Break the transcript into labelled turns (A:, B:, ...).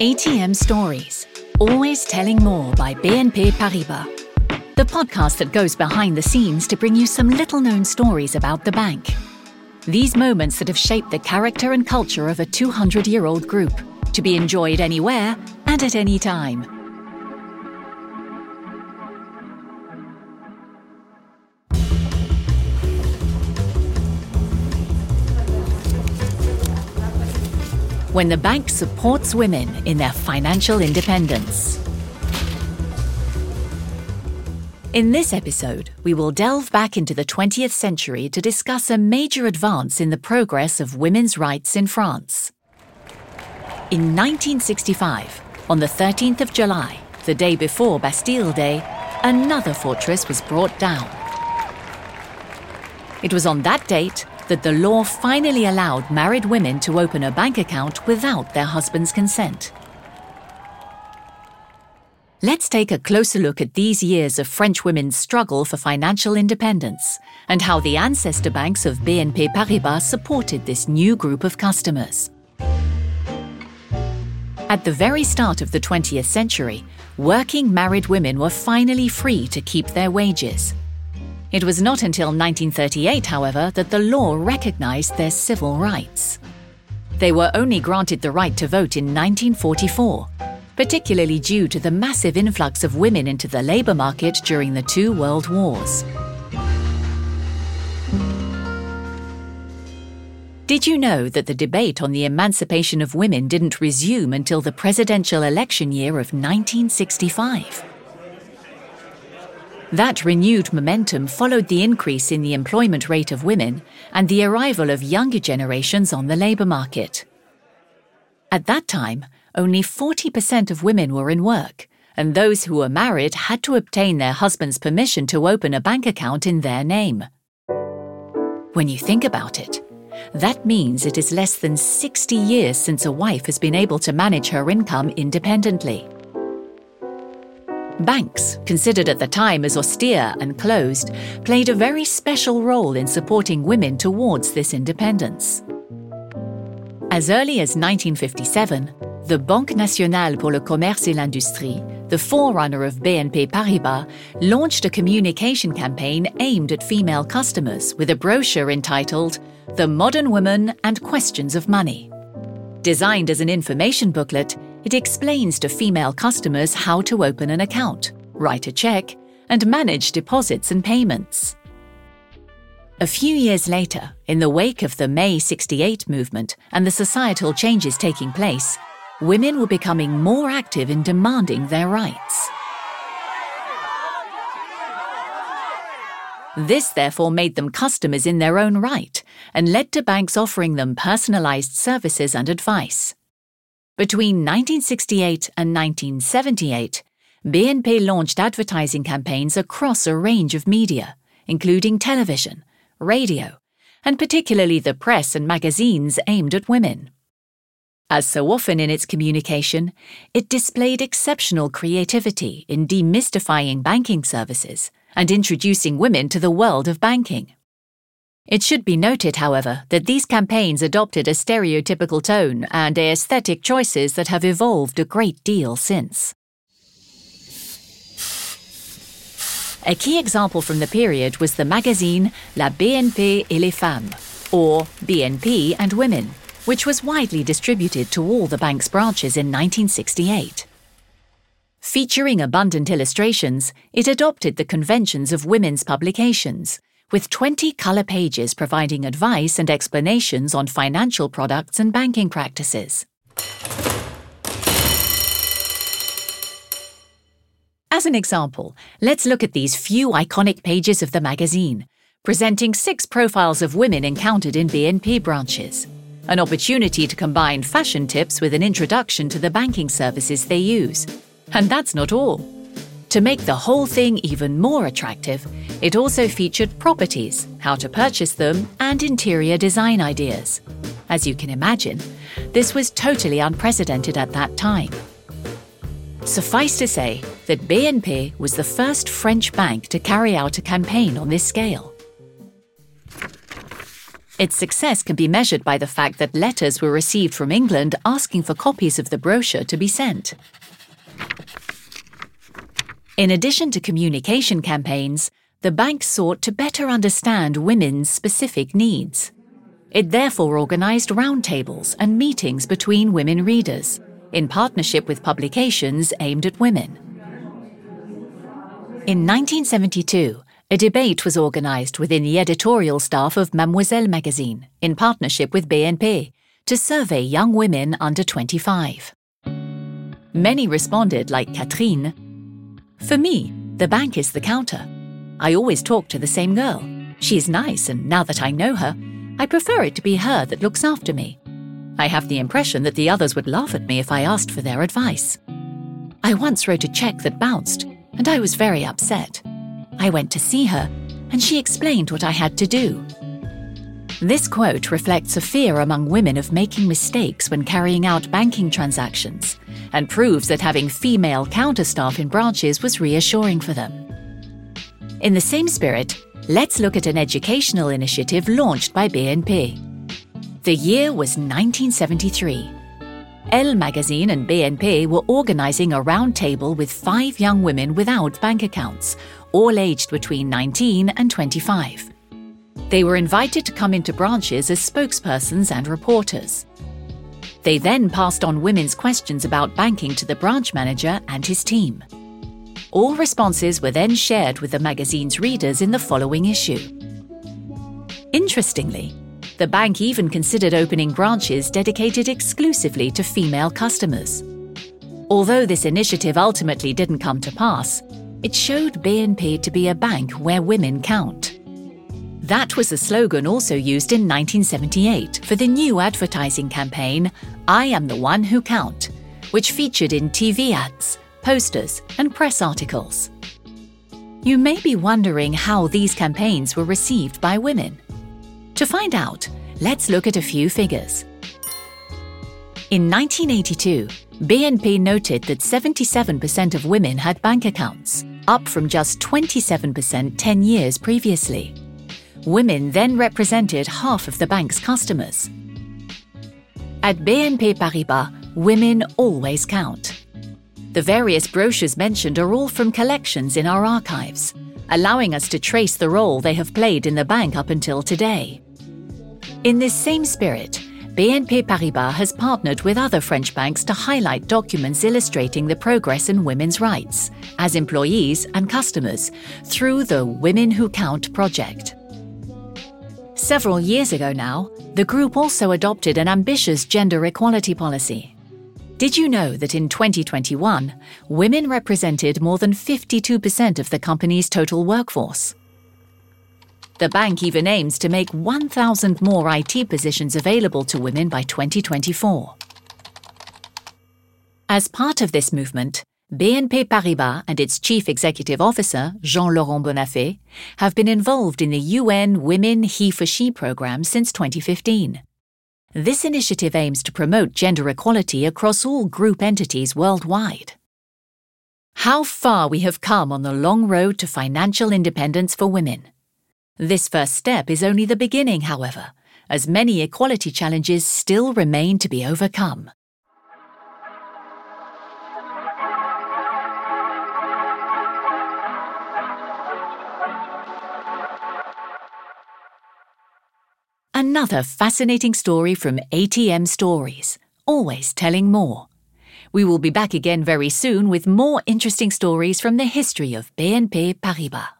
A: ATM Stories, always telling more by BNP Paribas. The podcast that goes behind the scenes to bring you some little known stories about the bank. These moments that have shaped the character and culture of a 200 year old group, to be enjoyed anywhere and at any time. when the bank supports women in their financial independence. In this episode, we will delve back into the 20th century to discuss a major advance in the progress of women's rights in France. In 1965, on the 13th of July, the day before Bastille Day, another fortress was brought down. It was on that date that the law finally allowed married women to open a bank account without their husband's consent. Let's take a closer look at these years of French women's struggle for financial independence and how the ancestor banks of BNP Paribas supported this new group of customers. At the very start of the 20th century, working married women were finally free to keep their wages. It was not until 1938, however, that the law recognized their civil rights. They were only granted the right to vote in 1944, particularly due to the massive influx of women into the labour market during the two world wars. Did you know that the debate on the emancipation of women didn't resume until the presidential election year of 1965? That renewed momentum followed the increase in the employment rate of women and the arrival of younger generations on the labour market. At that time, only 40% of women were in work, and those who were married had to obtain their husband's permission to open a bank account in their name. When you think about it, that means it is less than 60 years since a wife has been able to manage her income independently. Banks, considered at the time as austere and closed, played a very special role in supporting women towards this independence. As early as 1957, the Banque Nationale pour le Commerce et l'Industrie, the forerunner of BNP Paribas, launched a communication campaign aimed at female customers with a brochure entitled The Modern Woman and Questions of Money. Designed as an information booklet, it explains to female customers how to open an account, write a check, and manage deposits and payments. A few years later, in the wake of the May 68 movement and the societal changes taking place, women were becoming more active in demanding their rights. This therefore made them customers in their own right and led to banks offering them personalized services and advice. Between 1968 and 1978, BNP launched advertising campaigns across a range of media, including television, radio, and particularly the press and magazines aimed at women. As so often in its communication, it displayed exceptional creativity in demystifying banking services and introducing women to the world of banking. It should be noted, however, that these campaigns adopted a stereotypical tone and aesthetic choices that have evolved a great deal since. A key example from the period was the magazine La BNP et les Femmes, or BNP and Women, which was widely distributed to all the bank's branches in 1968. Featuring abundant illustrations, it adopted the conventions of women's publications with 20 colour pages providing advice and explanations on financial products and banking practices. As an example, let's look at these few iconic pages of the magazine, presenting six profiles of women encountered in BNP branches. An opportunity to combine fashion tips with an introduction to the banking services they use. And that's not all. To make the whole thing even more attractive, it also featured properties, how to purchase them, and interior design ideas. As you can imagine, this was totally unprecedented at that time. Suffice to say that BNP was the first French bank to carry out a campaign on this scale. Its success can be measured by the fact that letters were received from England asking for copies of the brochure to be sent. In addition to communication campaigns, the bank sought to better understand women's specific needs. It therefore organised roundtables and meetings between women readers, in partnership with publications aimed at women. In 1972, a debate was organised within the editorial staff of Mademoiselle magazine, in partnership with BNP, to survey young women under 25. Many responded, like Catherine For me, the bank is the counter. I always talk to the same girl. She is nice, and now that I know her, I prefer it to be her that looks after me. I have the impression that the others would laugh at me if I asked for their advice. I once wrote a check that bounced, and I was very upset. I went to see her, and she explained what I had to do. This quote reflects a fear among women of making mistakes when carrying out banking transactions and proves that having female counter staff in branches was reassuring for them. In the same spirit, let's look at an educational initiative launched by BNP. The year was 1973. Elle magazine and BNP were organizing a roundtable with five young women without bank accounts, all aged between 19 and 25. They were invited to come into branches as spokespersons and reporters. They then passed on women's questions about banking to the branch manager and his team. All responses were then shared with the magazine's readers in the following issue. Interestingly, the bank even considered opening branches dedicated exclusively to female customers. Although this initiative ultimately didn't come to pass, it showed BNP to be a bank where women count. That was the slogan also used in 1978 for the new advertising campaign, I Am the One Who Count, which featured in TV ads, posters, and press articles. You may be wondering how these campaigns were received by women. To find out, let's look at a few figures. In 1982, BNP noted that 77% of women had bank accounts, up from just 27% 10 years previously. Women then represented half of the bank's customers. At BNP Paribas, women always count. The various brochures mentioned are all from collections in our archives, allowing us to trace the role they have played in the bank up until today. In this same spirit, BNP Paribas has partnered with other French banks to highlight documents illustrating the progress in women's rights as employees and customers through the Women Who Count project. Several years ago now, the group also adopted an ambitious gender equality policy did you know that in 2021, women represented more than 52% of the company's total workforce? The bank even aims to make 1,000 more IT positions available to women by 2024. As part of this movement, BNP Paribas and its chief executive officer, Jean Laurent Bonnafé, have been involved in the UN Women He for She program since 2015. This initiative aims to promote gender equality across all group entities worldwide. How far we have come on the long road to financial independence for women. This first step is only the beginning, however, as many equality challenges still remain to be overcome. Another fascinating story from ATM Stories, always telling more. We will be back again very soon with more interesting stories from the history of BNP Paribas.